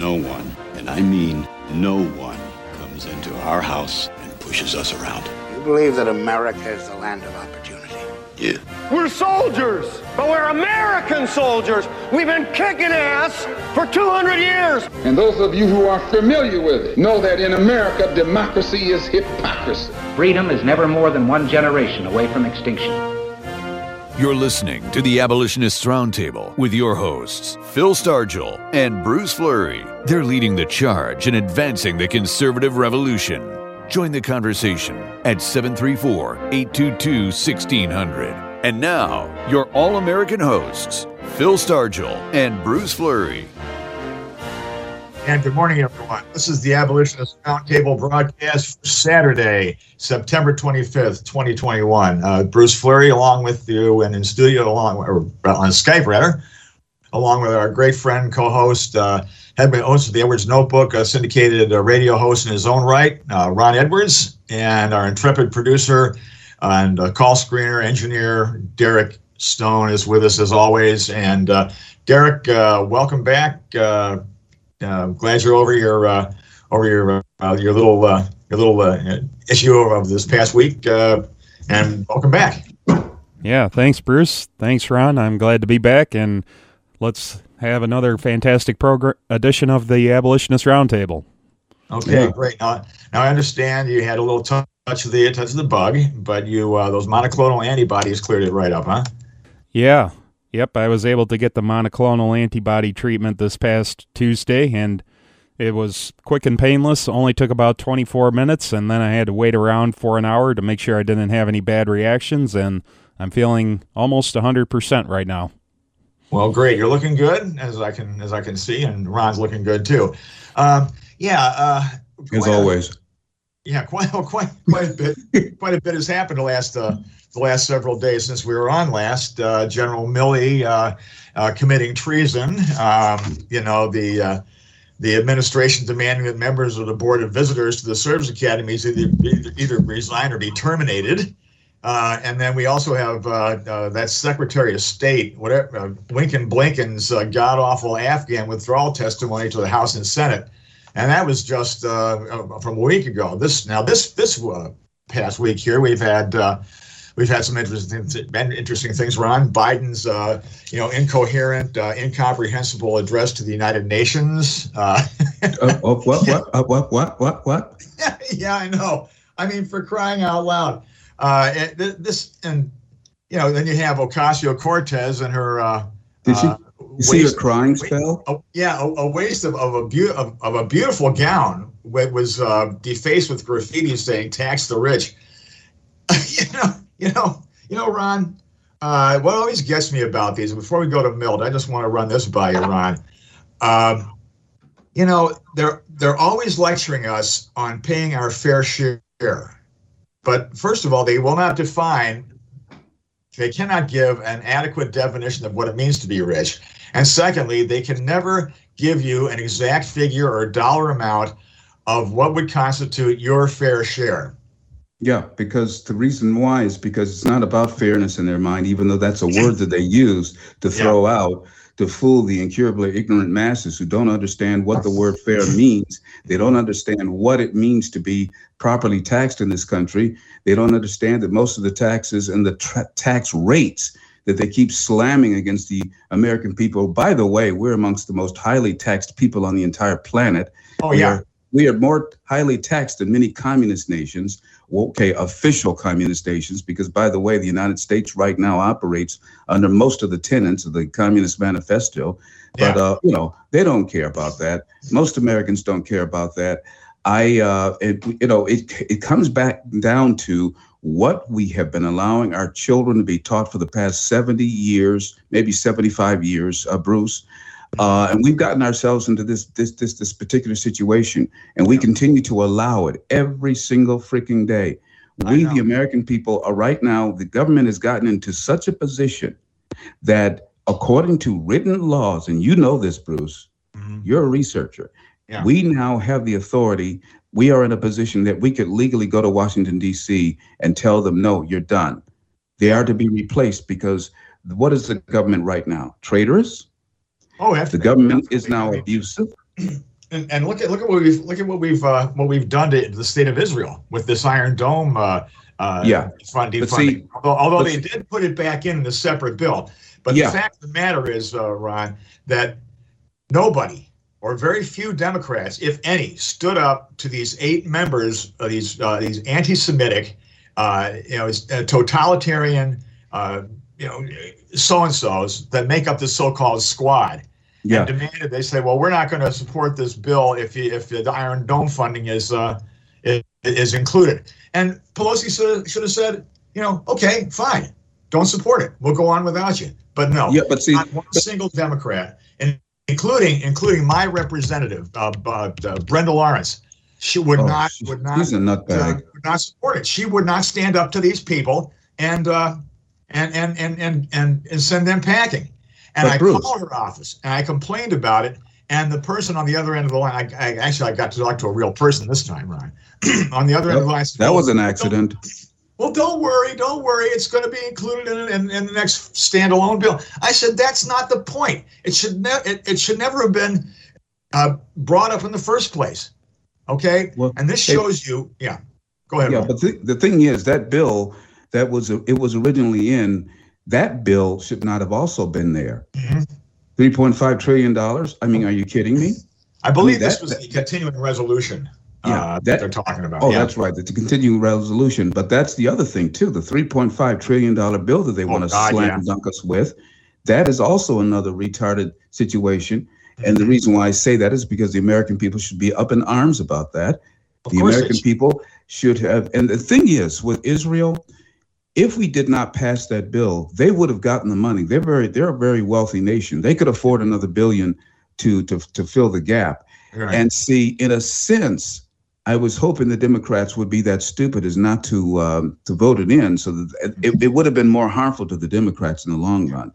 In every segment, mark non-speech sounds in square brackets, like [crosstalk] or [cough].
No one, and I mean no one, comes into our house and pushes us around. You believe that America is the land of opportunity? Yeah. We're soldiers, but we're American soldiers. We've been kicking ass for 200 years. And those of you who are familiar with it know that in America, democracy is hypocrisy. Freedom is never more than one generation away from extinction. You're listening to the Abolitionists Roundtable with your hosts, Phil Stargell and Bruce Fleury. They're leading the charge in advancing the conservative revolution. Join the conversation at 734 822 1600. And now, your all American hosts, Phil Stargell and Bruce Fleury. And good morning, everyone. This is the Abolitionist Roundtable broadcast for Saturday, September 25th, 2021. Uh, Bruce Fleury, along with you, and in studio, along or on Skype, rather, along with our great friend, co-host, uh, head host of the Edwards Notebook, a syndicated uh, radio host in his own right, uh, Ron Edwards, and our intrepid producer and uh, call screener engineer Derek Stone is with us as always. And uh, Derek, welcome back. I'm glad you're over your uh, over your uh, your little uh, your little issue of this past week, and welcome back. Yeah, thanks, Bruce. Thanks, Ron. I'm glad to be back, and let's have another fantastic program edition of the Abolitionist Roundtable. Okay, yeah. great. Now, now I understand you had a little touch of the touch of the bug, but you uh, those monoclonal antibodies cleared it right up, huh? Yeah. Yep, I was able to get the monoclonal antibody treatment this past Tuesday, and it was quick and painless. Only took about 24 minutes, and then I had to wait around for an hour to make sure I didn't have any bad reactions, and I'm feeling almost 100% right now. Well, great. You're looking good, as I can as I can see, and Ron's looking good too. Um, yeah. Uh, as always. A, yeah, [laughs] quite quite quite a bit quite a bit has happened the last uh, the last several days since we were on last. Uh, General Milley uh, uh, committing treason. Um, you know the. Uh, the administration demanding that members of the board of visitors to the service academies either, either resign or be terminated. Uh, and then we also have uh, uh, that Secretary of State, whatever, uh, Lincoln Blinken's uh, god awful Afghan withdrawal testimony to the House and Senate, and that was just uh, from a week ago. This now this this past week here we've had we've had some interesting interesting things. Ron Biden's you know incoherent, incomprehensible address to the United Nations. oh, what what what what what [laughs] what? yeah, I know. I mean, for crying out loud. Uh, this and you know, then you have Ocasio Cortez and her. Uh, Did she? Uh, you see her crying spell? Oh, yeah, a, a, waste of, of a be- of, of, a beautiful gown that was uh, defaced with graffiti saying "tax the rich." [laughs] you know, you know, you know, Ron. Uh, what always gets me about these, before we go to Milt, I just want to run this by you, Ron. Um, you know, they're they're always lecturing us on paying our fair share but first of all, they will not define, they cannot give an adequate definition of what it means to be rich. And secondly, they can never give you an exact figure or dollar amount of what would constitute your fair share. Yeah, because the reason why is because it's not about fairness in their mind, even though that's a word that they use to throw yeah. out to fool the incurably ignorant masses who don't understand what the word fair means. They don't understand what it means to be properly taxed in this country. They don't understand that most of the taxes and the tra- tax rates that they keep slamming against the American people. By the way, we're amongst the most highly taxed people on the entire planet. Oh, yeah. We are, we are more highly taxed than many communist nations okay, official communist stations, because by the way, the United States right now operates under most of the tenets of the Communist Manifesto. But yeah. uh, you know, they don't care about that. Most Americans don't care about that. I, uh, it, you know, it it comes back down to what we have been allowing our children to be taught for the past 70 years, maybe 75 years, uh, Bruce. Uh, and we've gotten ourselves into this this this this particular situation, and we continue to allow it every single freaking day. We, the American people, are right now. The government has gotten into such a position that, according to written laws, and you know this, Bruce, mm-hmm. you're a researcher. Yeah. We now have the authority. We are in a position that we could legally go to Washington D.C. and tell them, "No, you're done." They are to be replaced because what is the government right now? Traitorous Oh, the government is now abusive. and, and look at look at what we've look at what we've uh, what we've done to the state of Israel with this Iron Dome. Uh, uh, Yeah. fund defunding. see- although although they see- did put it back in the separate bill, but Yeah. the fact of the matter is, uh, Ron, that nobody or very few Democrats, if any, stood up to these eight members of these uh, these anti-Semitic, uh, you know, totalitarian, uh, you know, so and so's that make up this so-called squad Yeah. and demanded they say, well, we're not going to support this bill if you, if the Iron Dome funding is uh, is, is included. And Pelosi should, should have said, you know, okay, fine, don't support it. We'll go on without you. But no, Yeah, but see, not one single Democrat, and including including my representative, uh, uh, uh, Brenda Lawrence, she would Oh, not would not she's a nutbag. uh, would not support it. She would not stand up to these people and uh, and, and and and and and send them packing. And But I Bruce- called her office and I complained about it. And the person on the other end of the line, I, I actually I got to talk to a real person this time, Ryan. [clears throat] on the other end of the line, said, That "Well, was an accident. well, don't worry, don't worry. It's going to be included in, in, in the next standalone bill. I said that's not the point. It should never it, it should never have been uh, brought up in the first place. Okay, Well, and this shows you. Yeah, go ahead. Yeah, Ron. but the, the thing is that bill that was it was originally in that bill should not have also been there. Mhm. Three point five trillion dollars. I mean, are you kidding me? I believe that- this was that- the continuing resolution. Yeah, uh, that- that they're talking about. Oh, yeah. that's right. It's a continuing resolution. But that's the other thing too. The three point five trillion dollar bill that they want to Oh, slam yeah. dunk us with, that is also another retarded situation. And Mm-hmm. the reason why I say that is because the American people should be up in arms about that. Of the American people should have. And the thing is, with Israel, if we did not pass that bill, they would have gotten the money. They're very, they're a very wealthy nation. They could afford another billion to to to fill the gap. Right. And see, in a sense, I was hoping the Democrats would be that stupid as not to um, to vote it in, so that it, it would have been more harmful to the Democrats in the long run,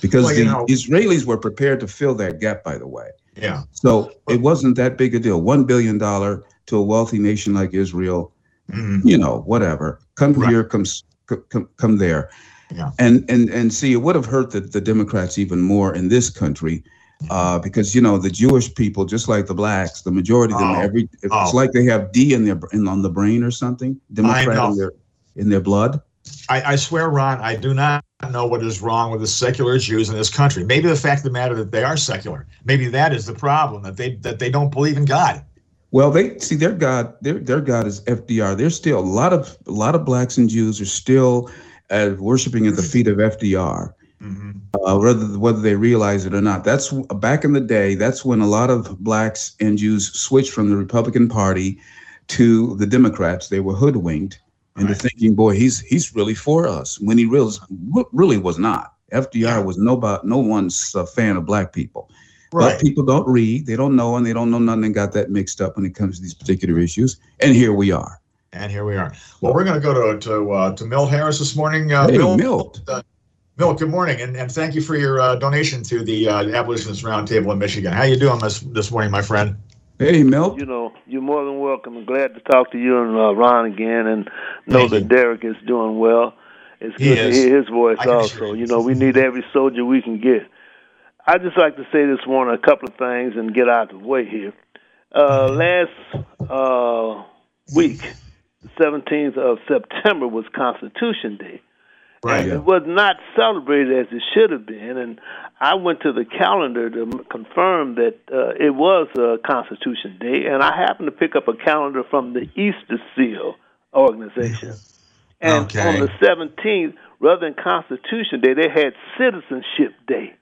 because Well, the know- Israelis were prepared to fill that gap. By the way, yeah. so it wasn't that big a deal. One billion dollar to a wealthy nation like Israel, Mhm. you know, whatever. Come Right. here, come, s- c- come come there, Yeah. and and and see, it would have hurt the, the Democrats even more in this country, uh, because you know the Jewish people, just like the blacks, the majority of them, Oh. every it's Oh. like they have D in their in, on the brain or something, Democrat in their in their blood. I, I swear, Ron, I do not know what is wrong with the secular Jews in this country. Maybe the fact of the matter that they are secular. Maybe that is the problem that they that they don't believe in God. Well, they see their God. Their their God is FDR. There's still a lot of a lot of blacks and Jews are still uh, worshiping at the feet of FDR. Mhm. uh, whether whether they realize it or not. That's back in the day. That's when a lot of blacks and Jews switched from the Republican Party to the Democrats. They were hoodwinked into Right. thinking, "Boy, he's he's really for us," when he really really was not. FDR was no no one's a fan of black people. Right. But people don't read, they don't know, and they don't know nothing. and Got that mixed up when it comes to these particular issues. And here we are. And here we are. Well, we're going to go to to uh, to Milt Harris this morning. Uh, Hey, Milt, Milt. Uh, Milt, good morning, and, and thank you for your uh, donation to the uh, Abolitionist Roundtable in Michigan. How you doing this this morning, my friend? Hey, Milt. you know, you're more than welcome. I'm glad to talk to you and uh, Ron again, and know Thank that you. Derek is doing well. It's He good to is. hear his voice I also. you. You know, we need every soldier we can get. I'd just like to say this morning a couple of things and get out of the way here. Uh, last uh, week, the 17th of September, was Constitution Day. Right. And it was not celebrated as it should have been. And I went to the calendar to confirm that uh, it was uh, Constitution Day. And I happened to pick up a calendar from the Easter Seal organization. And Okay. on the 17th, rather than Constitution Day, they had Citizenship Day.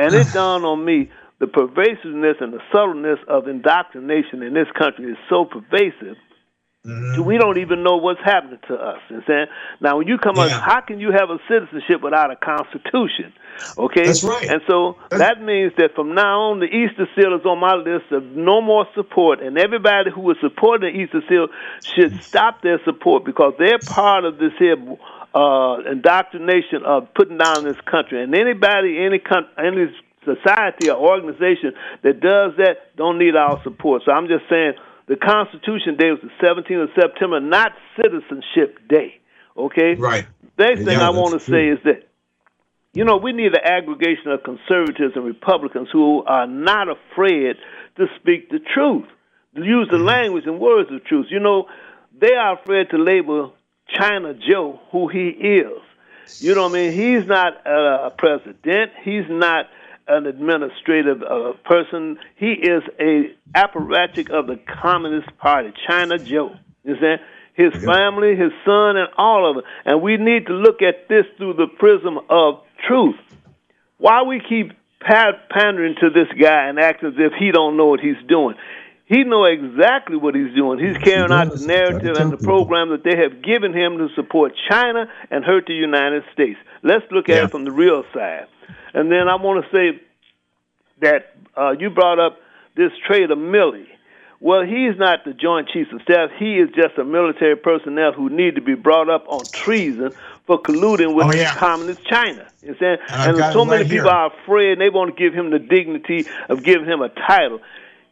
And it dawned on me the pervasiveness and the subtleness of indoctrination in this country is so pervasive Mhm. we don't even know what's happening to us. You understand? Now, when you come up, how can you have a citizenship without a constitution? Okay, That's right. And so that means that from now on, the Easter Seal is on my list of no more support, and everybody who is supporting the Easter Seal should stop their support because they're part of this here uh, indoctrination of putting down this country. And anybody, any any society or organization that does that don't need our support. So I'm just saying the Constitution Day was the 17th of September, not Citizenship Day. Okay. Right. Next thing Yeah, I want to say is that You know, we need an aggregation of conservatives and Republicans who are not afraid to speak the truth, to use the language and words of truth. You know, they are afraid to label China Joe who he is. You know what I mean? He's not a president. He's not an administrative uh, person. He is a apparatchik of the Communist Party, China Joe. You see? His family, his son, and all of it. And we need to look at this through the prism of truth. Why we keep pandering to this guy and acting as if he don't know what he's doing? He know exactly what he's doing. He's carrying out the narrative and the program that they have given him to support China and hurt the United States. Let's look at it from the real side. And then I want to say that uh, you brought up this traitor Milley. Well, he's not the Joint Chiefs of Staff. He is just a military personnel who need to be brought up on treason for colluding with Oh, yeah. communist China. You understand? And And, so it many right people here. are afraid and they want to give him the dignity of giving him a title.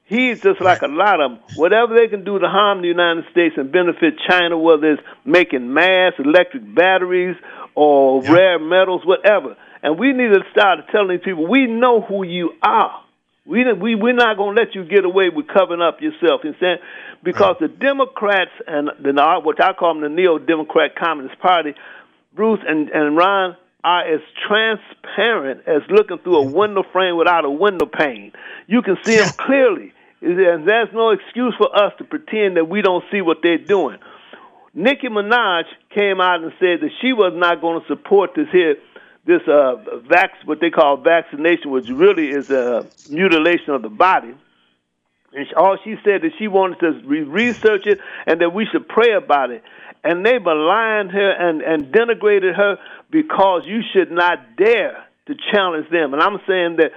He's just like a lot of them. Whatever they can do to harm the United States and benefit China, whether it's making mass electric batteries or rare metals, whatever. And we need to start telling these people, we know who you are. We, we, we're not going to let you get away with covering up yourself. You understand? Because the Democrats and the, what I call them the Neo-Democrat Communist Party, Bruce and, and Ron, are as transparent as looking through a window frame without a window pane. You can see them clearly. And there's no excuse for us to pretend that we don't see what they're doing. Nicki Minaj came out and said that she was not going to support this here, this uh, vax, what they call vaccination, which really is a mutilation of the body. And all she said that she wanted to re- research it and that we should pray about it. And they maligned her and, and denigrated her because you should not dare to challenge them. And I'm saying that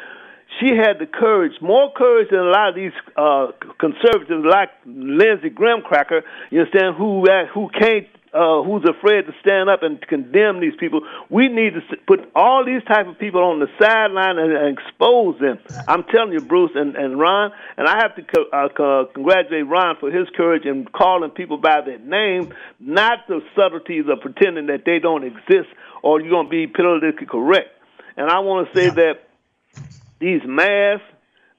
she had the courage, more courage than a lot of these uh, conservatives like Lindsey Graham Cracker, you understand, who uh, who can't, uh, who's afraid to stand up and condemn these people. We need to put all these type of people on the sideline and, and expose them. I'm telling you, Bruce and, and Ron, and I have to co- uh, co- congratulate Ron for his courage in calling people by their name, not the subtleties of pretending that they don't exist or you're going to be politically correct. And I want to say that these masks,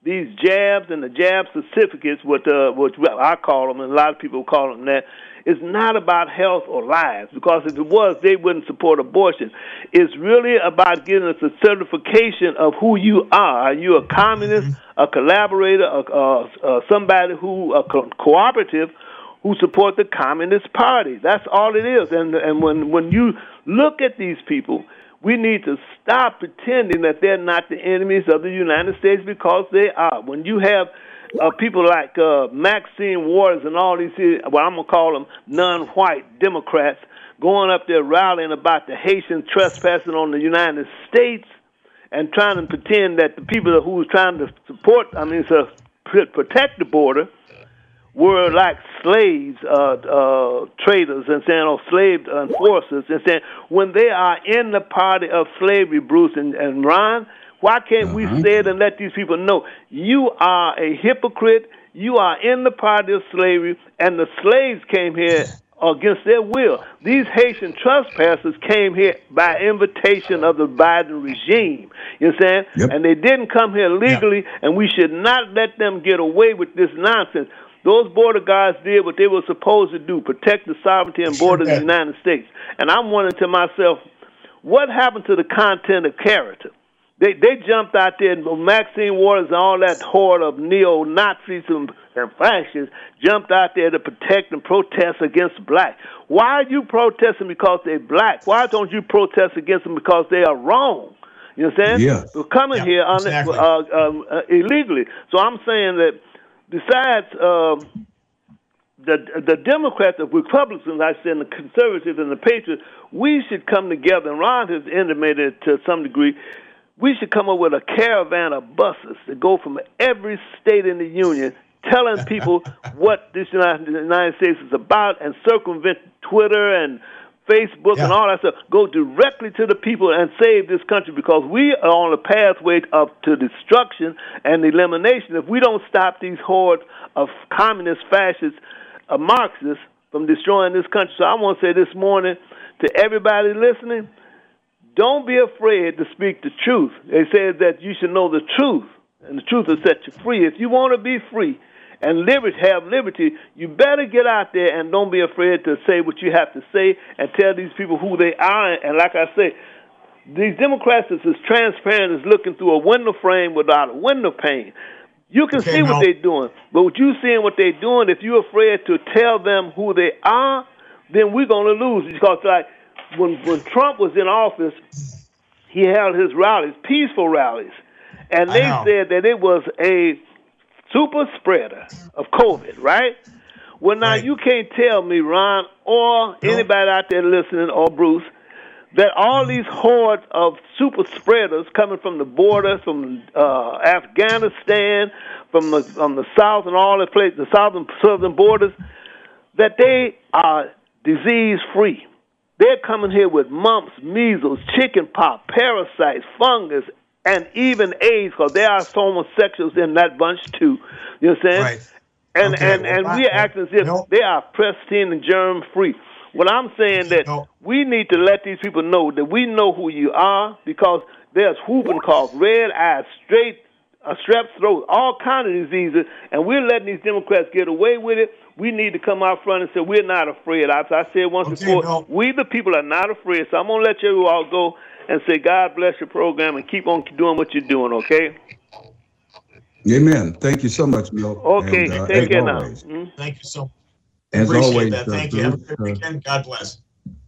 these jabs, and the jab certificates, what uh, what I call them, and a lot of people call them that, is not about health or lives. Because if it was, they wouldn't support abortion. It's really about getting us a certification of who you are. Are you a communist, a collaborator, a, uh, uh, somebody who a co- cooperative? who support the Communist Party. That's all it is. And and when when you look at these people, we need to stop pretending that they're not the enemies of the United States because they are. When you have uh, people like uh, Maxine Waters and all these, well, I'm gonna call them non-white Democrats, going up there rallying about the Haitians trespassing on the United States and trying to pretend that the people who are trying to support, I mean, so protect the border, were like slaves, uh, uh, traders, and saying, or slave enforcers, and saying, when they are in the party of slavery, Bruce and, and Ron, why can't we say it and let these people know you are a hypocrite? You are in the party of slavery, and the slaves came here [laughs] against their will. These Haitian trespassers came here by invitation of the Biden regime. You understand? And they didn't come here legally, and we should not let them get away with this nonsense. Those border guards did what they were supposed to do, protect the sovereignty and borders of the United States. And I'm wondering to myself, what happened to the content of character? They they jumped out there, and Maxine Waters and all that horde of neo Nazis and, and fascists jumped out there to protect and protest against black. Why are you protesting because they're black? Why don't you protest against them because they are wrong? You understand? Yeah. We're coming here un- exactly. uh, um, uh, illegally. So I'm saying that besides um, the the Democrats, the Republicans, I said, and the conservatives and the patriots, we should come together. And Ron has intimated to some degree. We should come up with a caravan of buses that go from every state in the union, telling people [laughs] what this United, United States is about, and circumvent Twitter and Facebook and all that stuff. Go directly to the people and save this country because we are on a pathway up to destruction and elimination if we don't stop these hordes of communist, fascists, uh, Marxists from destroying this country. So I want to say this morning to everybody listening don't be afraid to speak the truth. They said that you should know the truth, and the truth will set you free. If you want to be free and liberty, have liberty, you better get out there and don't be afraid to say what you have to say and tell these people who they are. And like I say, these Democrats is as transparent as looking through a window frame without a window pane. You can Okay, see what they're doing, but what you seeing what they're doing, if you're afraid to tell them who they are, then we're going to lose. Because like when when Trump was in office, he held his rallies, peaceful rallies, and they said that it was a super spreader of COVID, right? Well, now Right. you can't tell me, Ron, or No. anybody out there listening, or Bruce, that all these hordes of super spreaders coming from the border, from uh, Afghanistan, from the from the south and all the places, the southern southern borders, that they are disease free. They're coming here with mumps, measles, chicken pox, parasites, fungus, and even AIDS, because there are homosexuals in that bunch too. You know what I'm saying? Right. And Okay, and well, and I- we're acting as if no. they are pristine and germ free. What I'm saying that No. we need to let these people know that we know who you are because there's whooping cough, red eyes, straight uh, strep throat, all kind of diseases, and we're letting these Democrats get away with it. We need to come out front and say we're not afraid. As I said once Okay, before, Bill. we the people are not afraid. So I'm gonna let you all go and say God bless your program and keep on doing what you're doing. Okay? Amen. Thank you so much, Mill. Okay. And, uh, Take as care now. always- Mhm. Thank you so much. As Appreciate always, that. uh, Thank you. Have a good uh, weekend. God bless.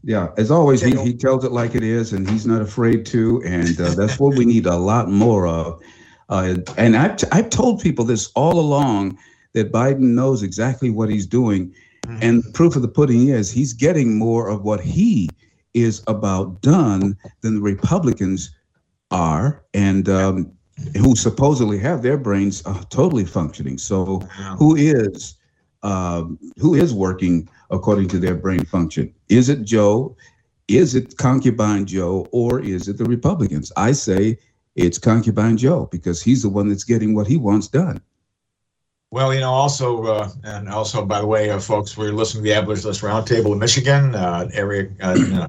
Yeah, as always, he, he tells it like it is, and he's not afraid to, and uh, that's what we [laughs] need a lot more of. Uh, and I've, t- I've told people this all along that Biden knows exactly what he's doing, and proof of the pudding is he's getting more of what he is about done than the Republicans are, and um, who supposedly have their brains uh, totally functioning. So, who is um, who is working according to their brain function? Is it Joe? Is it concubine Joe, or is it the Republicans? I say it's concubine Joe because he's the one that's getting what he wants done. Well, you know, also, uh, and also, by the way, uh, folks, we're listening to the Abolitionist Roundtable in Michigan, uh, area uh,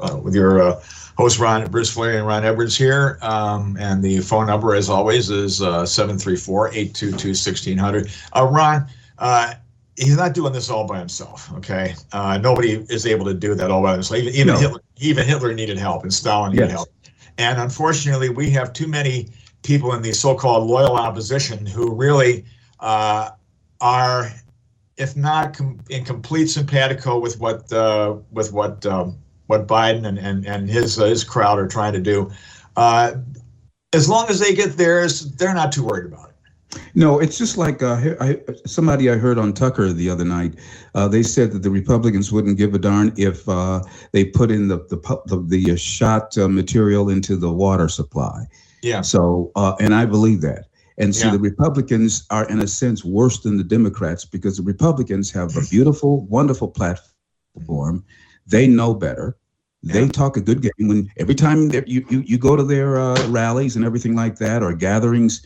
uh, with your uh, host Ron Bruce Fleury and Ron Edwards here, um, and the phone number, as always, is uh, seven three four eight two two sixteen hundred. Uh, Ron, uh, he's not doing this all by himself. Okay, uh, nobody is able to do that all by themselves. Even, even No. Hitler, even Hitler needed help, and Stalin needed Yes. help. And unfortunately, we have too many people in the so-called loyal opposition who really uh, are, if not com- in complete simpatico with what uh, with what um, what Biden and and, and his uh, his crowd are trying to do. Uh, as long as they get theirs, they're not too worried about it. No, it's just like uh, I, somebody I heard on Tucker the other night. Uh, they said that the Republicans wouldn't give a darn if uh, they put in the the the, the uh, shot uh, material into the water supply. Yeah. So, uh, and I believe that. And so Yeah. the Republicans are, in a sense, worse than the Democrats because the Republicans have a beautiful, wonderful platform. They know better. They Yeah. talk a good game. When every time you, you, you go to their uh, rallies and everything like that or gatherings,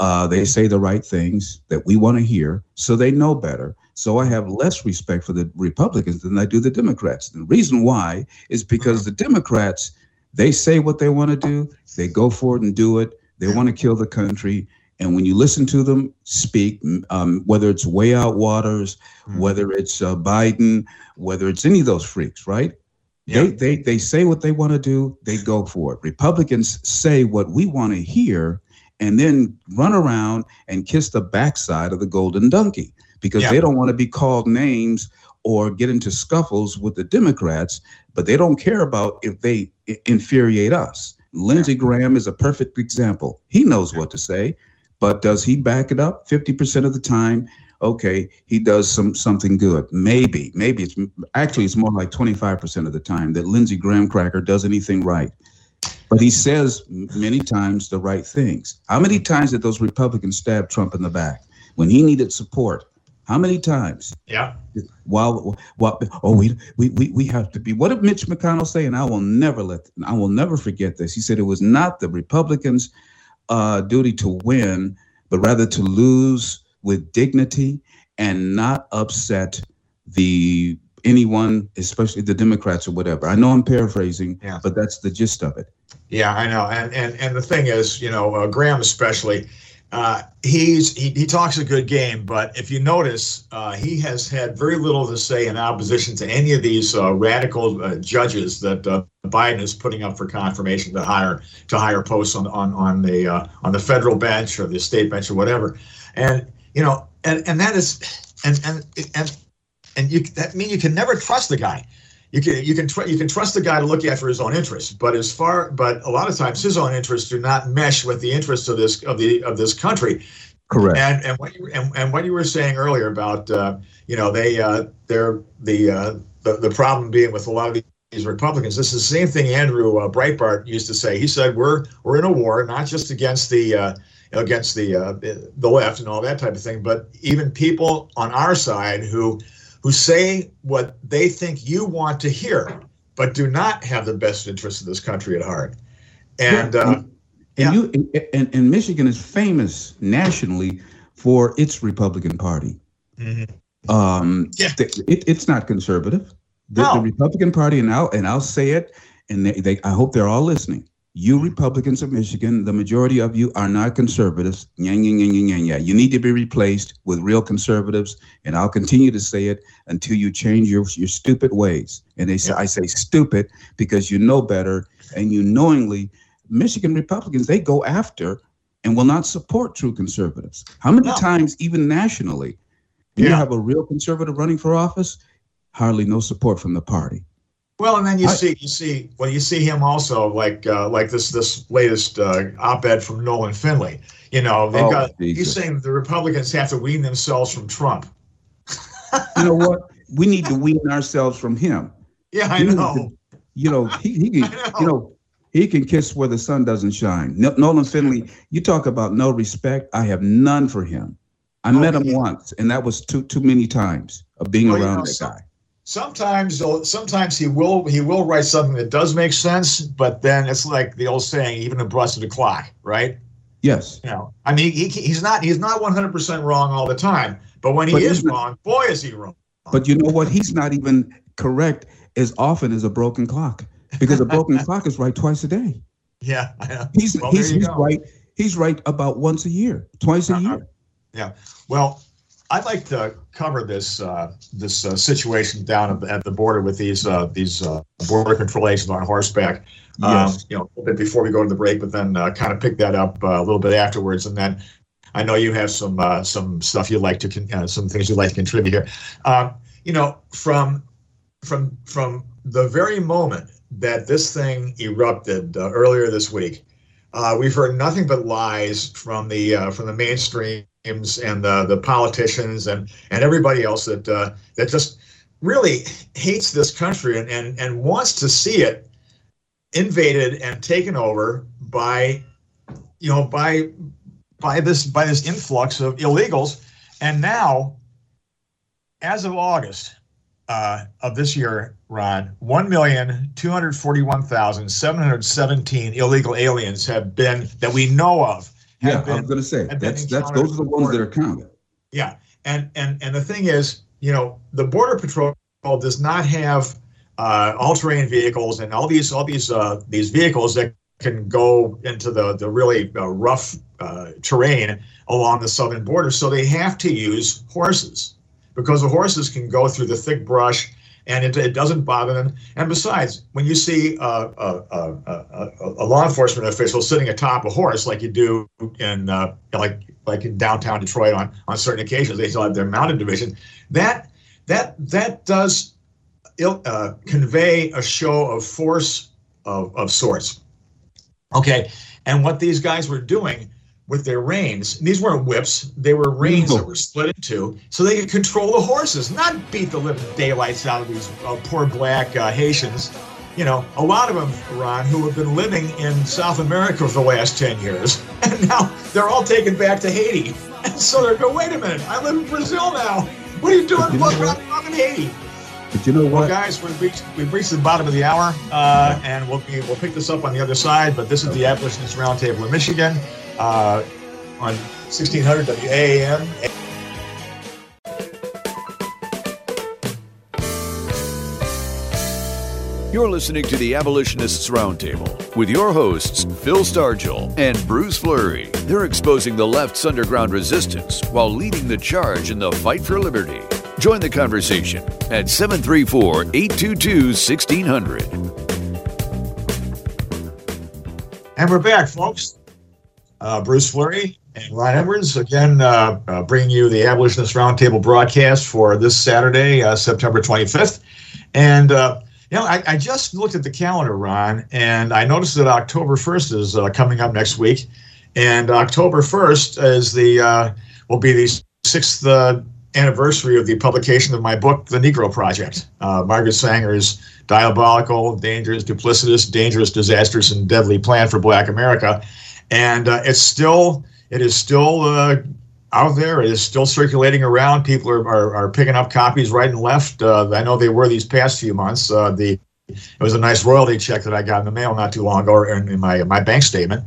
uh, they say the right things that we want to hear. So they know better. So I have less respect for the Republicans than I do the Democrats. The reason why is because the Democrats, they say what they want to do, they go for it and do it. They want to kill the country. And when you listen to them speak, um, whether it's Way Out Waters, whether it's uh, Biden, whether it's any of those freaks, right? Yeah. They, they they say what they want to do, they go for it. Republicans say what we want to hear, and then run around and kiss the backside of the golden donkey because Yeah. they don't want to be called names or get into scuffles with the Democrats, but they don't care about if they i- infuriate us. Lindsey Graham is a perfect example. He knows what to say, but does he back it up? 50% of the time, okay, he does some something good. Maybe, maybe it's actually it's more like 25% of the time that Lindsey Graham cracker does anything right. But he says many times the right things. How many times did those Republicans stab Trump in the back when he needed support? How many times? Yeah. While, while oh we, we we we have to be. What did Mitch McConnell say? And I will never let I will never forget this. He said it was not the Republicans' uh, duty to win, but rather to lose with dignity and not upset the anyone, especially the Democrats or whatever. I know I'm paraphrasing, Yeah. but that's the gist of it. Yeah, I know, and and and the thing is, you know, uh, Graham especially, uh, he's he, he talks a good game, but if you notice, uh, he has had very little to say in opposition to any of these uh, radical uh, judges that uh, Biden is putting up for confirmation to hire to hire posts on on on the uh, on the federal bench or the state bench or whatever, and you know, and and that is, and and and and you that mean you can never trust the guy you can you can tr- you can trust the guy to look after his own interests, but as far but a lot of times his own interests do not mesh with the interests of this of the of this country. Correct. And and what you and, and what you were saying earlier about uh, you know they uh, they're the, uh, the the problem being with a lot of these Republicans. This is the same thing Andrew uh, Breitbart used to say. He said we're we're in a war not just against the uh, against the uh, the left and all that type of thing, but even people on our side who who say what they think you want to hear, but do not have the best interests of this country at heart. And Yeah, uh, and, and you and, and, Michigan is famous nationally for its Republican Party. mhm. Um, Yeah. it, it's not conservative. The, the oh. Republican Party, and I'll and I'll say it, and they, they I hope they're all listening. You mm-hmm. Republicans of Michigan, the majority of you are not conservatives. Yang, yang, yang, yang, yang, yang. You need to be replaced with real conservatives, and I'll continue to say it until you change your your stupid ways. And they say I say stupid because you know better, and you knowingly Michigan Republicans they go after and will not support true conservatives. How many No. times, even nationally, do you have a real conservative running for office? Hardly no support from the party. well, and then you I- see you see well you see him also like uh, like this this latest uh, op-ed from Nolan Finley. You know they've Oh, got he's saying the Republicans have to wean themselves from Trump. [laughs] You know what? We need to wean ourselves from him. Yeah, I need know. to- you know, he, he can, [laughs] know. you know, he can kiss where the sun doesn't shine. No, Nolan Finley, you talk about no respect. I have none for him. I met him yeah. once, and that was too too many times of being Well, you around know, that guy. Sometimes sometimes he will he will write something that does make sense, but then it's like the old saying, even a busted a clock, right? Yes, You know, I mean, he, he's not he's not one hundred percent wrong all the time, but when he But is wrong, boy, is he wrong. but you know what? He's not even correct as often as a broken clock because a broken [laughs] clock is right twice a day. Yeah, know. He's Well, he's, he's right. He's right about once a year, twice a Uh-huh. year. Yeah. Well, I'd like to cover this uh, this uh, situation down at the, at the border with these uh, these uh, border control agents on horseback. Um, you know, a little bit before we go to the break, but then uh, kind of pick that up uh, a little bit afterwards, and then I know you have some uh, some stuff you'd like to con- uh, some things you'd like to contribute here. Um, you know, from from from the very moment that this thing erupted uh, earlier this week, uh, we've heard nothing but lies from the uh, from the mainstreams and the the politicians and and everybody else that uh, that just really hates this country and, and and wants to see it invaded and taken over by you know by by this by this influx of illegals. And now as of august uh, of this year ron 1,241,717 illegal aliens have been that we know of Yeah, I been was going to say that's that's those are the ones that are counted. Yeah, and and and the thing is, you know, the border patrol does not have uh, all-terrain vehicles and all these all these uh, these vehicles that can go into the the really uh, rough uh, terrain along the southern border. So they have to use horses because the horses can go through the thick brush. And it, it doesn't bother them. And besides, when you see a, a, a, a law enforcement official sitting atop a horse, like you do in uh, like like in downtown Detroit on on certain occasions, they still have their mounted division. That that that does uh, convey a show of force of, of sorts. Okay, and what these guys were doing with their reins, And these weren't whips, they were reins that were split in two so they could control the horses, not beat the living daylights out of these uh, poor black uh, Haitians. You know, a lot of them, Ron, who have been living in South America for the last 10 years, [laughs] and now they're all taken back to Haiti. [laughs] And so they're going, wait a minute, I live in Brazil now. What are you doing? What? I'm in Haiti. But you know Well, what? guys, we've reached we've reached the bottom of the hour, uh, and we'll be, we'll pick this up on the other side. But this is the Abolitionist Roundtable in Michigan uh, on 1600 WAAM. You're listening to the Abolitionists Roundtable with your hosts, Phil Stargell and Bruce Fleury. They're exposing the left's underground resistance while leading the charge in the fight for liberty. Join the conversation at 734 822 1600. And we're back, folks. Uh, Bruce Fleury and Ron Edwards again uh, uh, bringing you the Abolitionist Roundtable broadcast for this Saturday, uh, September 25th. And uh, you know, I, I, just looked at the calendar, Ron, and I noticed that October 1st is uh, coming up next week. And October 1st is the will be the sixth anniversary of the publication of my book, The Negro Project. Margaret Sanger's diabolical, dangerous, duplicitous, dangerous, disastrous, and deadly plan for Black America. And uh, it's still it is still uh, out there. It is still circulating around. People are, are, are picking up copies right and left. Uh, I know they were these past few months. Uh, the it was a nice royalty check that I got in the mail not too long ago, in, in my my bank statement,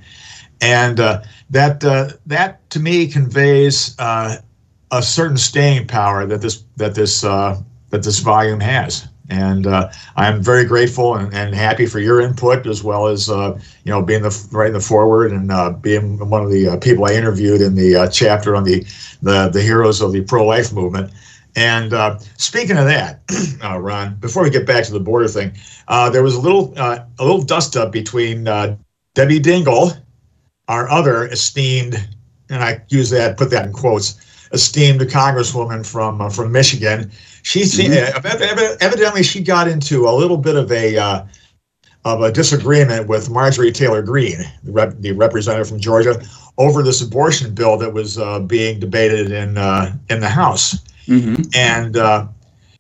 and uh, that uh, that to me conveys a certain staying power that this that this that this volume has. And uh, I'm very grateful and, and, happy for your input as well as uh, you know being the right in the forward and uh, being one of the uh, people I interviewed in the uh, chapter on the, the the heroes of the pro-life movement. And uh, speaking of that, [clears throat] Ron, before we get back to the border thing, there was a little a little dust up between Debbie Dingell, our other esteemed, and I use that put that in quotes, esteemed congresswoman from from Michigan she mm-hmm. evidently she got into a little bit of a uh, of a disagreement with Marjorie Taylor Greene, the, rep, the, representative from Georgia, over this abortion bill that was uh, being debated in uh, in the House. Mm-hmm. And uh,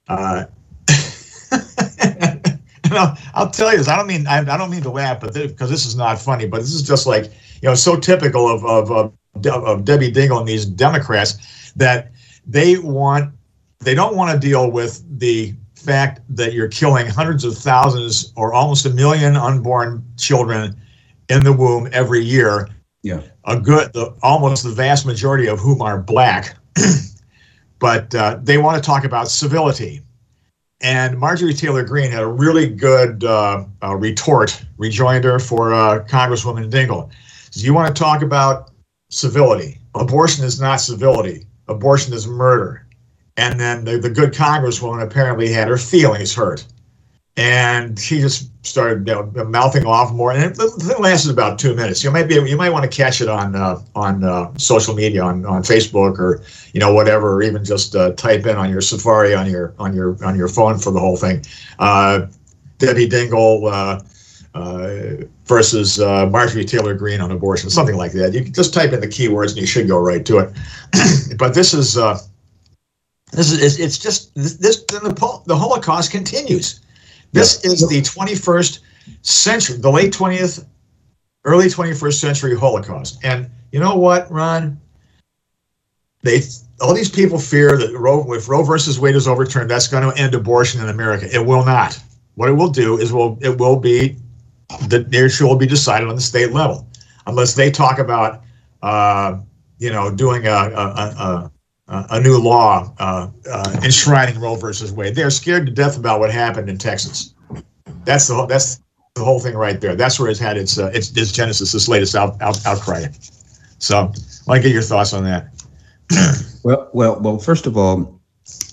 uh, [laughs] I'll, I'll, tell you this. I don't mean I, I don't mean to laugh, but because this is not funny, but this is just like you know so typical of of, of, of Debbie Dingell and these Democrats that they want they don't want to deal with the fact that you're killing hundreds of thousands or almost a million unborn children in the womb every year. Yeah. A good, the, almost the vast majority of whom are black. [clears throat] but uh, they want to talk about civility. And Marjorie Taylor Greene had a really good uh, uh, retort, rejoinder for uh, Congresswoman Dingell. So you want to talk about civility? Abortion is not civility. Abortion is murder. And then the, the good congresswoman apparently had her feelings hurt. And she just started you know, mouthing off more. And it, it lasted about two minutes. You might be you might want to catch it on uh, on uh, social media on, on facebook or you know whatever or even just uh, type in on your safari on your on your on your phone for the whole thing. Uh, debbie dingell uh, uh, versus marjorie taylor greene on abortion something like that you can just type in the keywords and you should go right to it [clears throat] but this is this is it's just this, this the, the Holocaust continues. This yeah. is the 21st century, the late 20th, early 21st century Holocaust. And you know what, Ron? They all these people fear that Roe, if Roe versus Wade is overturned, that's going to end abortion in America. It will not. What it will do is will it will be the issue will be decided on the state level, unless they talk about uh, you know doing a, a, a, a new law uh, uh, enshrining Roe versus Wade. They're scared to death about what happened in Texas. That's the that's the whole thing right there. That's where it's had its uh, its, its genesis, this latest out, out, outcry. So, I want to get your thoughts on that. [clears throat] well, well, well. First of all,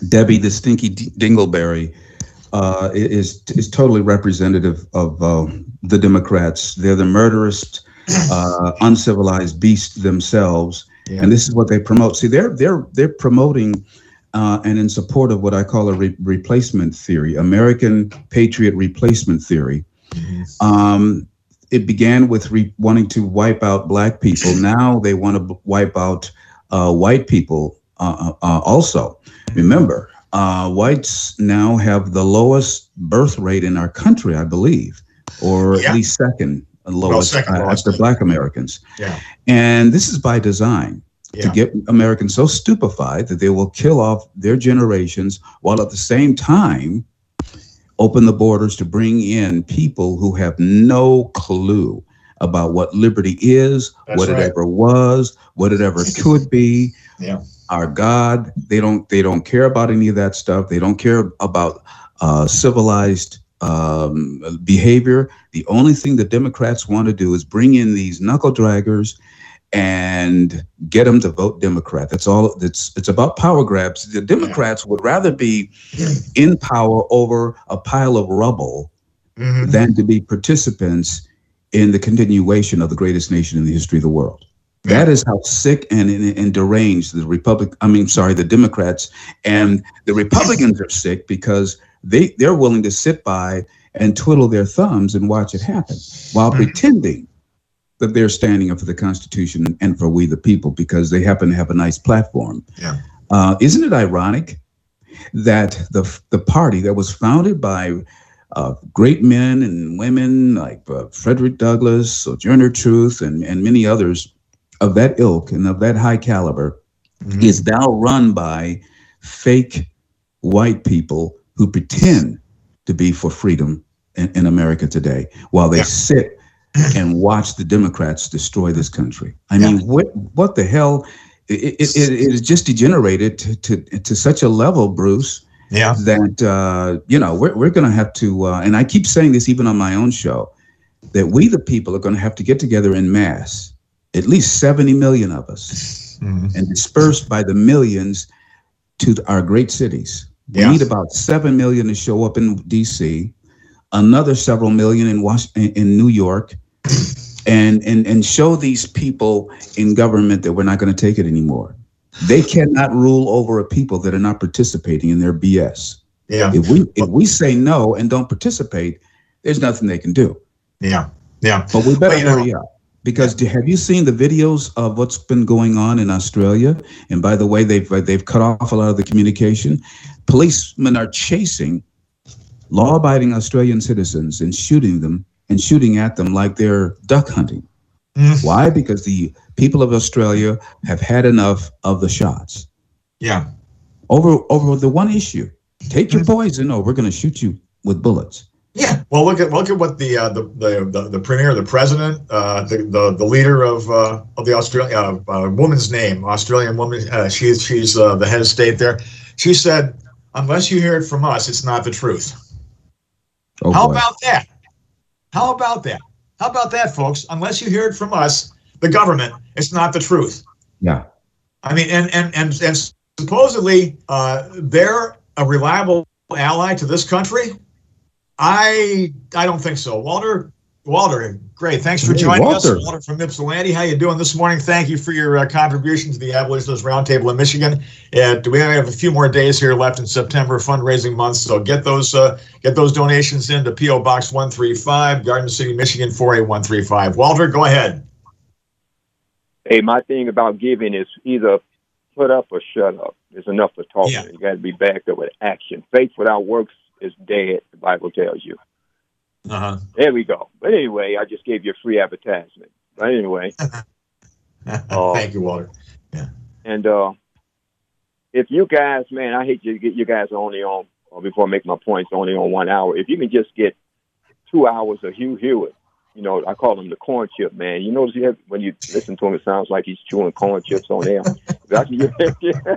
Debbie, the stinky Dingleberry, uh, is is totally representative of uh, the Democrats. They're the murderous, [clears throat] uncivilized beasts themselves yeah. And this is what they promote. See, they're they're they're promoting uh, and in support of what I call a re- replacement theory, American patriot replacement theory. Mm-hmm. Um, it began with re- wanting to wipe out black people. Now they want to b- wipe out uh, white people uh, uh, uh also. Remember, uh, whites now have the lowest birth rate in our country, I believe, or yeah. at least second lowest well, second after black Americans. Yeah. And this is by design yeah. to get Americans so stupefied that they will kill off their generations while at the same time open the borders to bring in people who have no clue about what liberty is, That's what right. it ever was, what it ever [laughs] could be. Yeah. Our God, they don't they don't care about any of that stuff. They don't care about uh, civilized um, behavior. The only thing the Democrats want to do is bring in these knuckle draggers and get them to vote Democrat. That's all. It's it's about power grabs. The Democrats would rather be in power over a pile of rubble Mhm. than to be participants in the continuation of the greatest nation in the history of the world. That is how sick and, and, and deranged the Republic. I mean, sorry, the Democrats and the Republicans are sick because they they're willing to sit by and twiddle their thumbs and watch it happen while pretending that they're standing up for the Constitution and for we the people because they happen to have a nice platform. Yeah. Uh, isn't it ironic that the the party that was founded by uh, great men and women like uh, Frederick Douglass, Sojourner Truth, and, and many others of that ilk and of that high caliber is now run by fake white people who pretend to be for freedom in, in America today while they sit and watch the Democrats destroy this country. I mean, what what the hell? It, it, it, it is just degenerated to, to, to such a level, Bruce, Yeah. that uh, you know we're, we're going to have to uh, and i keep saying this even on my own show that we the people are going to have to get together in mass at least 70 million of us Mhm. and dispersed by the millions to our great cities we Yeah. need about 7 million to show up in dc another several million in Washington, in new york and and and show these people in government that we're not going to take it anymore they cannot rule over a people that are not participating in their bs Yeah. if we if we say no and don't participate, there's nothing they can do. Yeah. Yeah. But we better Well, you know- hurry up because do, have you seen the videos of what's been going on in Australia? And by the way, they've uh, they've cut off a lot of the communication. Policemen are chasing law-abiding Australian citizens and shooting them and shooting at them like they're duck hunting. Mm. Why? Because the people of Australia have had enough of the shots Yeah. over over the one issue. Take your poison, or we're going to shoot you with bullets. Yeah. Well, look at look at what the uh, the, the the the premier, the president, uh, the, the the leader of uh, of the Australia uh, uh, woman's name, Australian woman. Uh, she's she's uh, the head of state there. She said, "Unless you hear it from us, it's not the truth." Oh, How boy. about that? How about that? How about that, folks? Unless you hear it from us, the government, it's not the truth. yeah. I mean, and and and and supposedly uh, they're a reliable ally to this country. I I don't think so. Walter Walter, great. Thanks for Hey, joining Walter. us. Walter from Ypsilanti. How you doing this morning? Thank you for your uh, contribution to the Abolitionist Roundtable in Michigan. And we only have a few more days here left in September, fundraising month. So get those uh, get those donations into PO Box 135, Garden City, Michigan 48135. Walter, go ahead. Hey, my thing about giving is either put up or shut up. There's enough for talking. Yeah. You got to be backed up with action. Faith without works is dead. The Bible tells you. Uh-huh. There we go. But anyway, I just gave you a free advertisement. But anyway, Oh. [laughs] Thank you, Walter. Yeah. And uh if you guys, man, I hate to get you guys only on or before I make my points only on one hour. If you can just get two hours of Hugh Hewitt, you know, I call him the corn chip man. You notice he have, when you listen to him, it sounds like he's chewing corn chips on air. I, [laughs] can-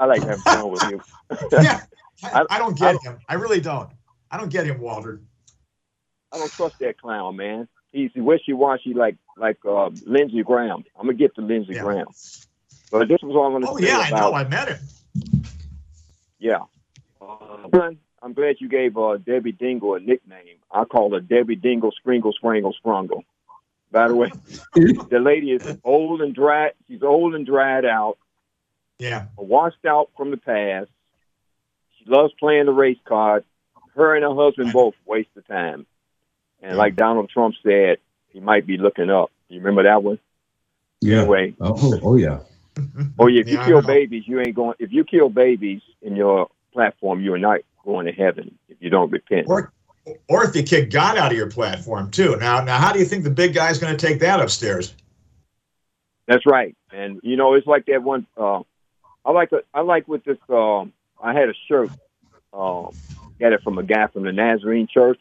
I like having fun with him. [laughs] yeah, I, I- I don't get him. I really don't. I don't get him, Walter. I don't trust that clown, man. He's wishy washy like like uh, Lindsey Graham. I'm gonna get to Lindsey Yeah. Graham. But this was all I'm gonna Oh say yeah, I know. I met him. Yeah. Uh, I'm glad you gave uh, Debbie Dingell a nickname. I call her Debbie Dingell Springle Sprangle Sprungle. By the way, [laughs] the lady is old and dried. She's old and dried out, Yeah, washed out from the past. She loves playing the race card. Her and her husband both waste the time. And like Donald Trump said, he might be looking up. You remember that one? Yeah. Anyway, Oh, oh yeah. Oh yeah, if you Yeah, kill babies, you ain't going. If you kill babies in your platform, you are not going to heaven if you don't repent. or or if you kick God out of your platform too. Now, now, how do you think the big guy's going to take that upstairs? That's right. And you know, it's like that one. Uh, I like. the- I like with this. Um, I had a shirt. Um, got it from a guy from the Nazarene Church.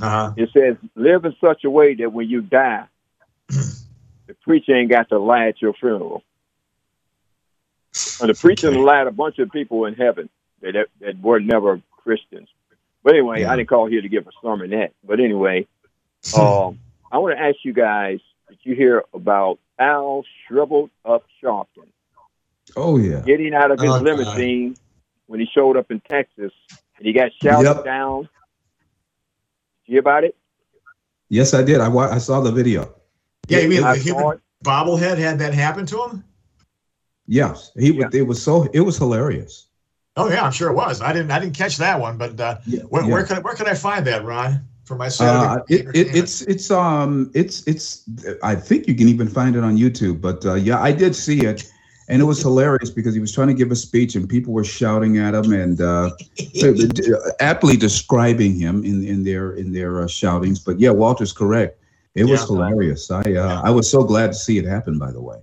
Uh-huh. It says, "Live in such a way that when you die, [clears throat] the preacher ain't got to lie at your funeral." And the preacher Okay. lied a bunch of people in heaven that that were never Christians. But anyway, I didn't call here to give a sermon sermonette. But anyway, [laughs] um, I want to ask you guys: Did you hear about Al shriveled up Sharpton Oh yeah. getting out of his God. limousine when he showed up in Texas and he got shouted Yep. down? Did you hear about it? Yes, I did. I wa- I saw the video. Yeah, you mean the human bobblehead had that happen to him? Yes, he was. It was so. It was hilarious. Oh yeah, I'm sure it was. I didn't I didn't catch that one, but uh, Yeah, where, yeah. where can where can I find that, Ron? For my Uh, Saturday. it, it, it's it's um it's it's I think you can even find it on YouTube. But uh, yeah, I did see it, and it was hilarious because he was trying to give a speech and people were shouting at him and [laughs] uh, aptly describing him in in their in their uh, shoutings. But yeah, Walter's correct. It was Yeah. hilarious. I uh, I was so glad to see it happen. By the way.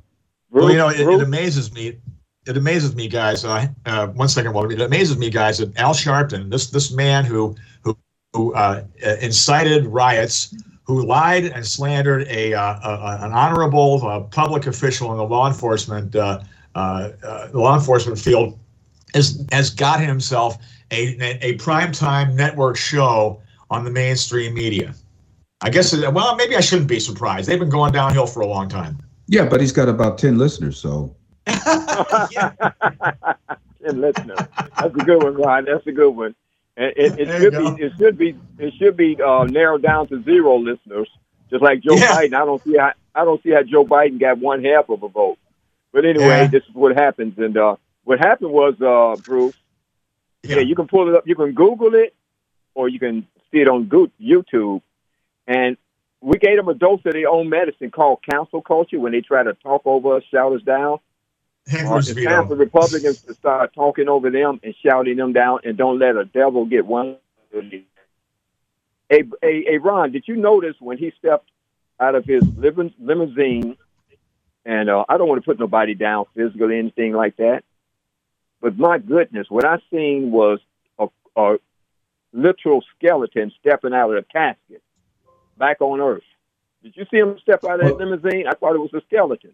Well, you know, it, it amazes me. It amazes me, guys. Uh, uh, one second, Walter. It amazes me, guys, that Al Sharpton, this this man who who who uh, uh, incited riots, who lied and slandered a, uh, a an honorable uh, public official in the law enforcement uh, uh, uh, the law enforcement field, has has got himself a a primetime network show on the mainstream media. I guess. Uh, well, maybe I shouldn't be surprised. They've been going downhill for a long time. Yeah, but he's got about ten listeners, so [laughs] yeah. and listeners. That's a good one, Ryan. That's a good one. And it, it should go. be it should be it should be uh, narrowed down to zero listeners, just like Joe Yeah. Biden. I don't see how I don't see how Joe Biden got one half of a vote. But anyway, Yeah. this is what happens. And uh, what happened was, uh, Bruce. Yeah. you can pull it up. You can Google it, or you can see it on YouTube. And we gave them a dose of their own medicine called cancel culture when they try to talk over us, shout us down. Uh, it's time for Republicans to start talking over them and shouting them down, and don't let a devil get one. Hey, hey, hey, Ron, did you notice when he stepped out of his limousine? And uh, I don't want to put nobody down physically, or anything like that. But my goodness, what I seen was a, a literal skeleton stepping out of the casket back on Earth. Did you see him step out of that Well- limousine? I thought it was a skeleton.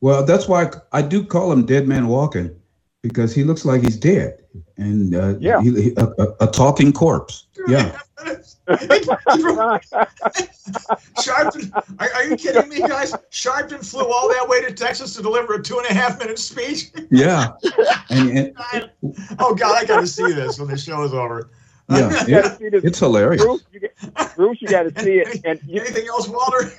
Well, that's why I do call him Dead Man Walking because he looks like he's dead and uh, Yeah. he, he- a, a, a talking corpse. Yeah, [laughs] [laughs] Sharpton, are, are you kidding me, guys? Sharpton flew all that way to Texas to deliver a two and a half minute speech. yeah, and, and [laughs] oh God, I got to see this when the show is over. yeah, [laughs] it, it's hilarious. Bruce, you, Bruce, you got to see it. And you, Anything else, Walter?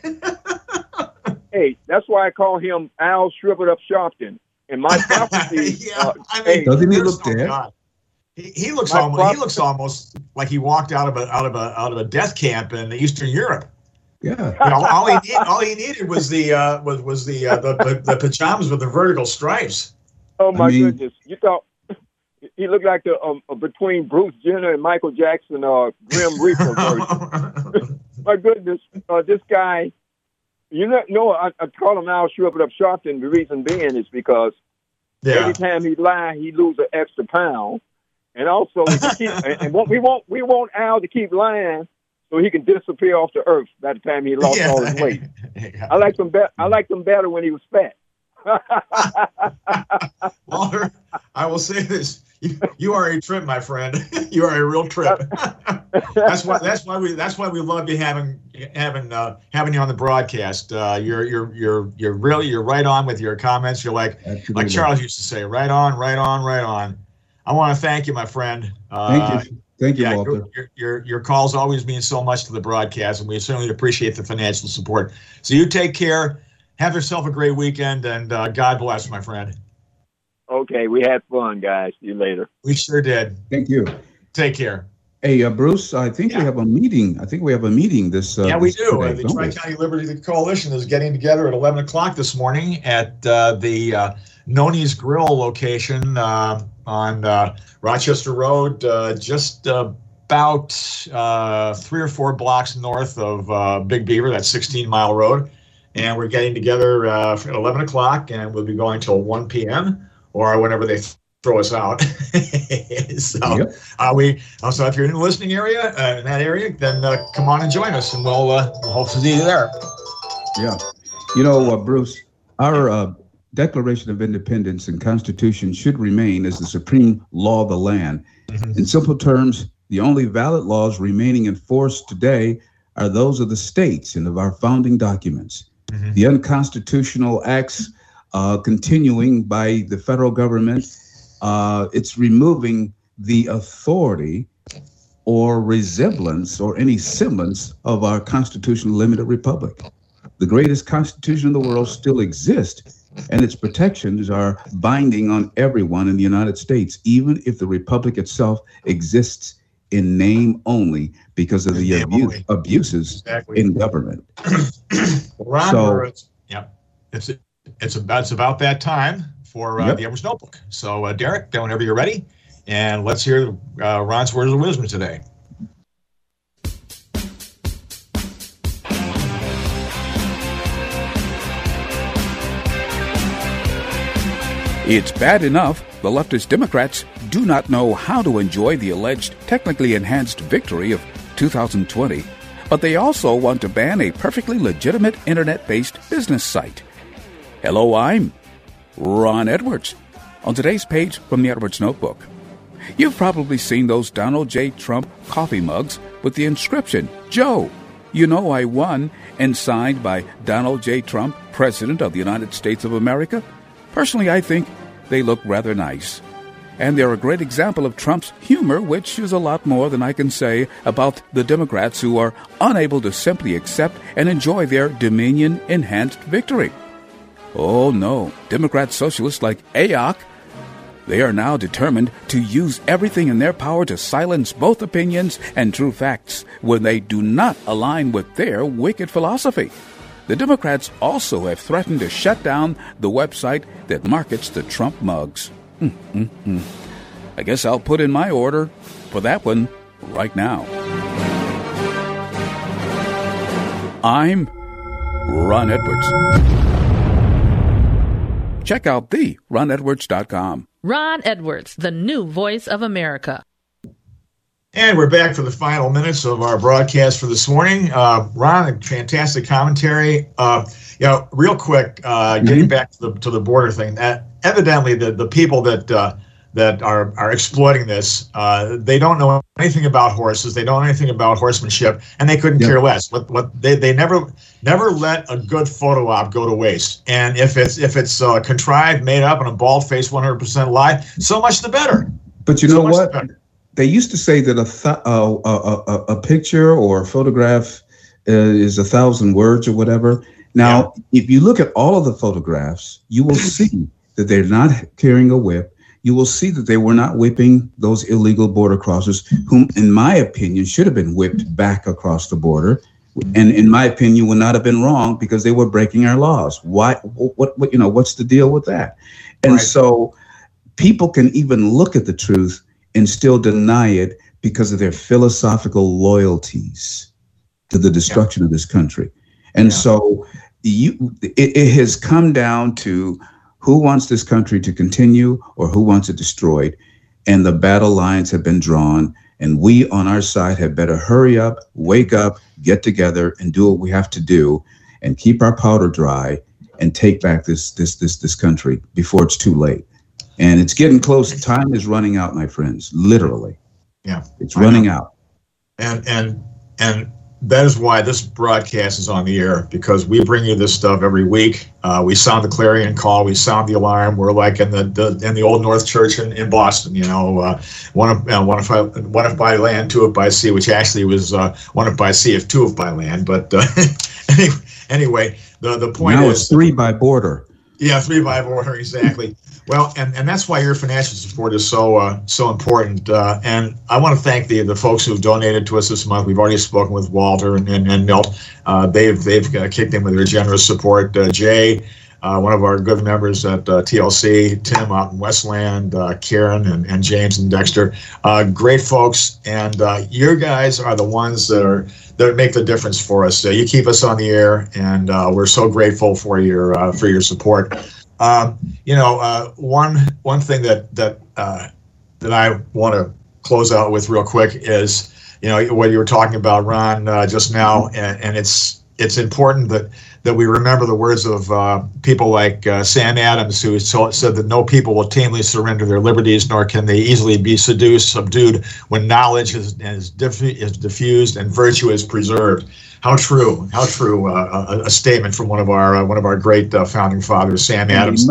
hey, that's why I call him Al Shriveled Up Sharpton. And my prophecy, yeah, uh, I mean, hey, Doesn't he look no dead? God. He, he looks My almost he looks almost like he walked out of a out of a out of a death camp in Eastern Europe. Yeah, You know, all he need, all he needed was the uh, was was the, uh, the, the the pajamas with the vertical stripes. oh my I mean- goodness, you thought [laughs] he looked like the um, between Bruce Jenner and Michael Jackson, uh, Grim Reaper [laughs] version. [laughs] my goodness, uh, this guy. You know, no, I, I call him Al Shriveled Up Sharpton. The reason being is because yeah. every time he lie, he lose an extra pound, and also keep, and, and what we want we want Al to keep lying so he can disappear off the earth by the time he [laughs] lost all his weight. [laughs] I liked him better. I liked him better when he was fat. [laughs] Walter, I will say this: you, you are a trip, my friend. you are a real trip. that's why. That's why we. That's why we love you having having uh, having you on the broadcast. Uh, you're you're you're you're really you're right on with your comments. You're like absolutely. like Charles used to say, right on, right on, right on. I want to thank you, my friend. Uh, Thank you, thank you, yeah, Walter. your, your, your your calls always mean so much to the broadcast, and we certainly appreciate the financial support. So you take care. Have yourself a great weekend, and uh, God bless, my friend. okay, we had fun, guys. See you later. We sure did. Thank you. Take care. Hey, uh, Bruce, I think Yeah. we have a meeting. I think we have a meeting this. Uh, yeah, we this do. today, Uh, the? Tri County Liberty Coalition is getting together at 11 o'clock this morning at uh, the uh, Noni's Grill location uh, on uh, Rochester Road, uh, just about uh, three or four blocks north of uh, Big Beaver, that's 16 Mile Road. And we're getting together uh, at 11 o'clock, and we'll be going till 1 p.m. or whenever they throw us out. [laughs] so. Yep. Uh, we also, if you're in the listening area, uh, in that area, then uh, come on and join us, and we'll, uh, we'll hope to see you there. Yeah. You know, uh, Bruce, our uh, Declaration of Independence and Constitution should remain as the supreme law of the land. Mhm. In simple terms, the only valid laws remaining in force today are those of the states and of our founding documents. Mm-hmm. The unconstitutional acts uh, continuing by the federal government, uh, it's removing the authority or resemblance or any semblance of our constitutional limited republic. The greatest constitution in the world still exists, and its protections are binding on everyone in the United States, even if the republic itself exists in name only because of the abuse, abuses exactly. in government. Ron, so, yeah, it's it's about it's about that time for uh, yep. the Edwards Notebook. So, uh, Derek, whenever you're ready, and let's hear uh, Ron's words of wisdom today. It's bad enough the leftist Democrats do not know how to enjoy the alleged technically enhanced victory of 2020, but they also want to ban a perfectly legitimate internet based business site. Hello, I'm Ron Edwards. On today's page from the Edwards Notebook, you've probably seen those Donald J. Trump coffee mugs with the inscription, Joe, you know I won, and signed by Donald J. Trump, President of the United States of America. Personally, I think they look rather nice. And they're a great example of Trump's humor, which is a lot more than I can say about the Democrats who are unable to simply accept and enjoy their Dominion enhanced victory. Oh no, Democrat socialists like AOC, they are now determined to use everything in their power to silence both opinions and true facts when they do not align with their wicked philosophy. The Democrats also have threatened to shut down the website that markets the Trump mugs. Mm-mm-mm. I guess I'll put in my order for that one right now. I'm Ron Edwards. Check out the ronedwards.com. Ron Edwards, the new voice of America. And we're back for the final minutes of our broadcast for this morning. Uh, Ron, fantastic commentary. Uh, you know, real quick, uh, mm-hmm. getting back to the to the border thing. Uh, evidently, the the people that uh, that are are exploiting this, uh, they don't know anything about horses. They don't know anything about horsemanship, and they couldn't yep. care less. What what they, they never never let a good photo op go to waste. And if it's if it's contrived, made up, and a bald face, one hundred percent lie, so much the better. But you so know what? They used to say that a, th- a, a, a, picture or a photograph uh, is a thousand words or whatever. Now, yeah. if you look at all of the photographs, you will [clears throat] see that they're not carrying a whip. You will see that they were not whipping those illegal border crossers, whom, in my opinion, should have been whipped back across the border. And in my opinion, would not have been wrong because they were breaking our laws. Why? What? What? You know? What's the deal with that? And right. so, people can even look at the truth and still deny it because of their philosophical loyalties to the destruction yeah. of this country. And yeah. so you it, it, has come down to who wants this country to continue or who wants it destroyed. And the battle lines have been drawn. And we on our side had better hurry up, wake up, get together, and do what we have to do and keep our powder dry and take back this this this this country before it's too late. And it's getting close. Time is running out, my friends. Literally. Yeah. It's running out. And and and that is why this broadcast is on the air because we bring you this stuff every week. Uh, we sound the clarion call, we sound the alarm. We're like in the, the in the old North Church in, in Boston, you know, uh, one of uh, one of one if by land, two if by sea, which actually was uh, one if by sea, if two if by land. But uh, [laughs] anyway, the the point now is it's three by border. Yeah, three by border exactly. Well, and, and that's why your financial support is so uh, so important. Uh, and I want to thank the the folks who've donated to us this month. We've already spoken with Walter and, and, and Milt. Uh, they've they've uh, kicked in with their generous support. Uh, Jay, uh, one of our good members at TLC, Tim out in Westland, Karen and, and James and Dexter, great folks. And your guys are the ones that are that make the difference for us. you keep us on the air, and we're so grateful for your for your support. Um, you know, uh, one one thing that that uh, that I want to close out with real quick is, you know, what you were talking about, Ron, uh, just now, and, and it's it's important that that we remember the words of uh, people like uh, Sam Adams, who said that no people will tamely surrender their liberties, nor can they easily be seduced, subdued, when knowledge is, is, diffu- is diffused and virtue is preserved. How true! How true! Uh, a, a, statement from one of our uh, one of our great uh, founding fathers, Sam Adams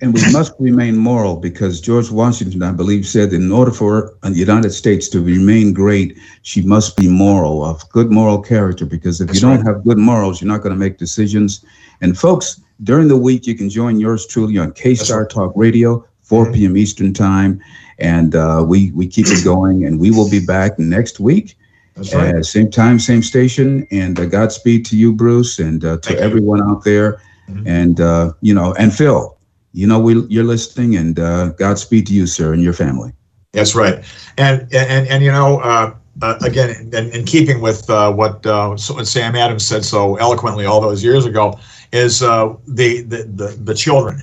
and we must remain moral because George Washington, I believe, said in order for the United States to remain great, she must be moral, of good moral character. Because if That's you don't have good morals, you're not going to make decisions. And folks, during the week, you can join yours truly on K Star right. Talk Radio, 4 p.m. Mm-hmm. Eastern Time, and uh, we we keep it going. And we will be back next week. Right. Uh, same time, same station. And uh, Godspeed to you, Bruce, and uh, to Thank everyone you. out there. Mm-hmm. And, uh, you know, and Phil, you know we, you're listening, and uh, Godspeed to you, sir, and your family. That's right, and and and you know. Uh, uh, again, in, in, keeping with uh, what uh, Sam Adams said so eloquently all those years ago, is uh, the, the, the the children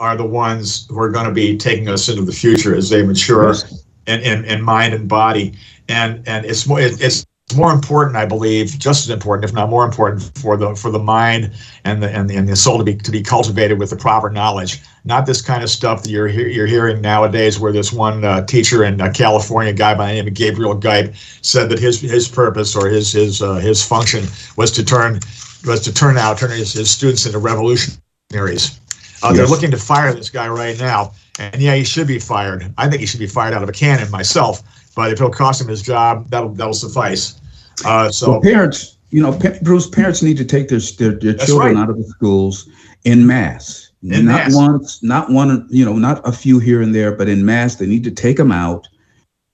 are the ones who are going to be taking us into the future as they mature yes. in, in, in mind and body, and and it's more it's more important, I believe, just as important, if not more important, for the for the mind and the and the, and the soul to be to be cultivated with the proper knowledge. Not this kind of stuff that you're you're hearing nowadays, where this one uh, teacher in uh, California, guy by the name of Gabriel Gipe, said that his his purpose or his his uh, his function was to turn was to turn out turn his, his students into revolutionaries. Uh, yes. They're looking to fire this guy right now, and yeah, he should be fired. I think he should be fired out of a cannon myself. But if it'll cost him his job, that'll that'll suffice. Uh, so well, parents, you know, Bruce, parents need to take their their, their children right. out of the schools in mass. In not mass. once, not one, you know, not a few here and there, but in mass, they need to take them out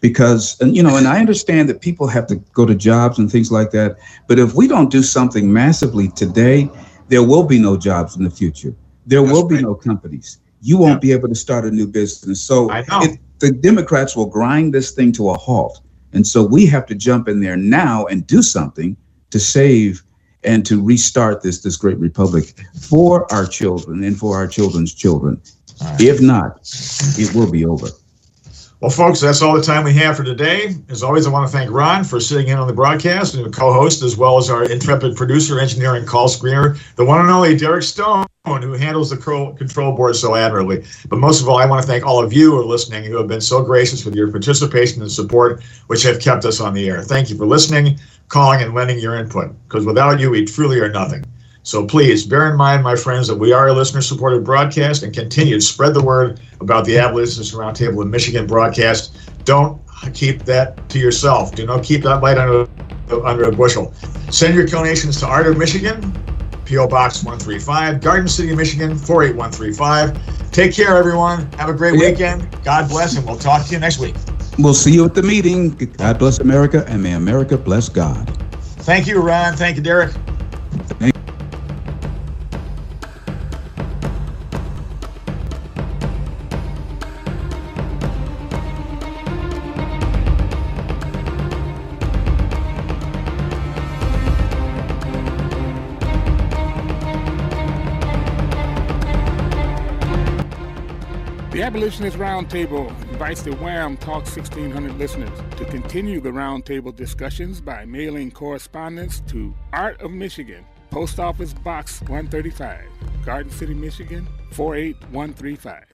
because, and you know, and I understand that people have to go to jobs and things like that. But if we don't do something massively today, there will be no jobs in the future. There That's will be right. no companies. You won't yeah. be able to start a new business. So it, the Democrats will grind this thing to a halt. And so we have to jump in there now and do something to save and to restart this this great republic for our children and for our children's children. Right. If not, it will be over. Well, folks, that's all the time we have for today. As always, I want to thank Ron for sitting in on the broadcast and co-host, as well as our intrepid producer, engineer, and call screener, the one and only Derek Stone, who handles the control board so admirably. But most of all, I want to thank all of you who are listening, who have been so gracious with your participation and support, which have kept us on the air. Thank you for listening, calling, and lending your input, because without you, we truly are nothing. So please bear in mind, my friends, that we are a listener supported broadcast and continue to spread the word about the Abolitionists Roundtable in Michigan broadcast. Don't keep that to yourself. Do not keep that light under, under a bushel. Send your donations to Art of Michigan, P.O. Box 135, Garden City, Michigan 48135. Take care, everyone. Have a great weekend. God bless, and we'll talk to you next week. We'll see you at the meeting. God bless America, and may America bless God. Thank you, Ron. Thank you, Derek. Abolitionist Roundtable invites the WHAM Talk 1600 listeners to continue the roundtable discussions by mailing correspondence to Art of Michigan, Post Office Box 135, Garden City, Michigan 48135.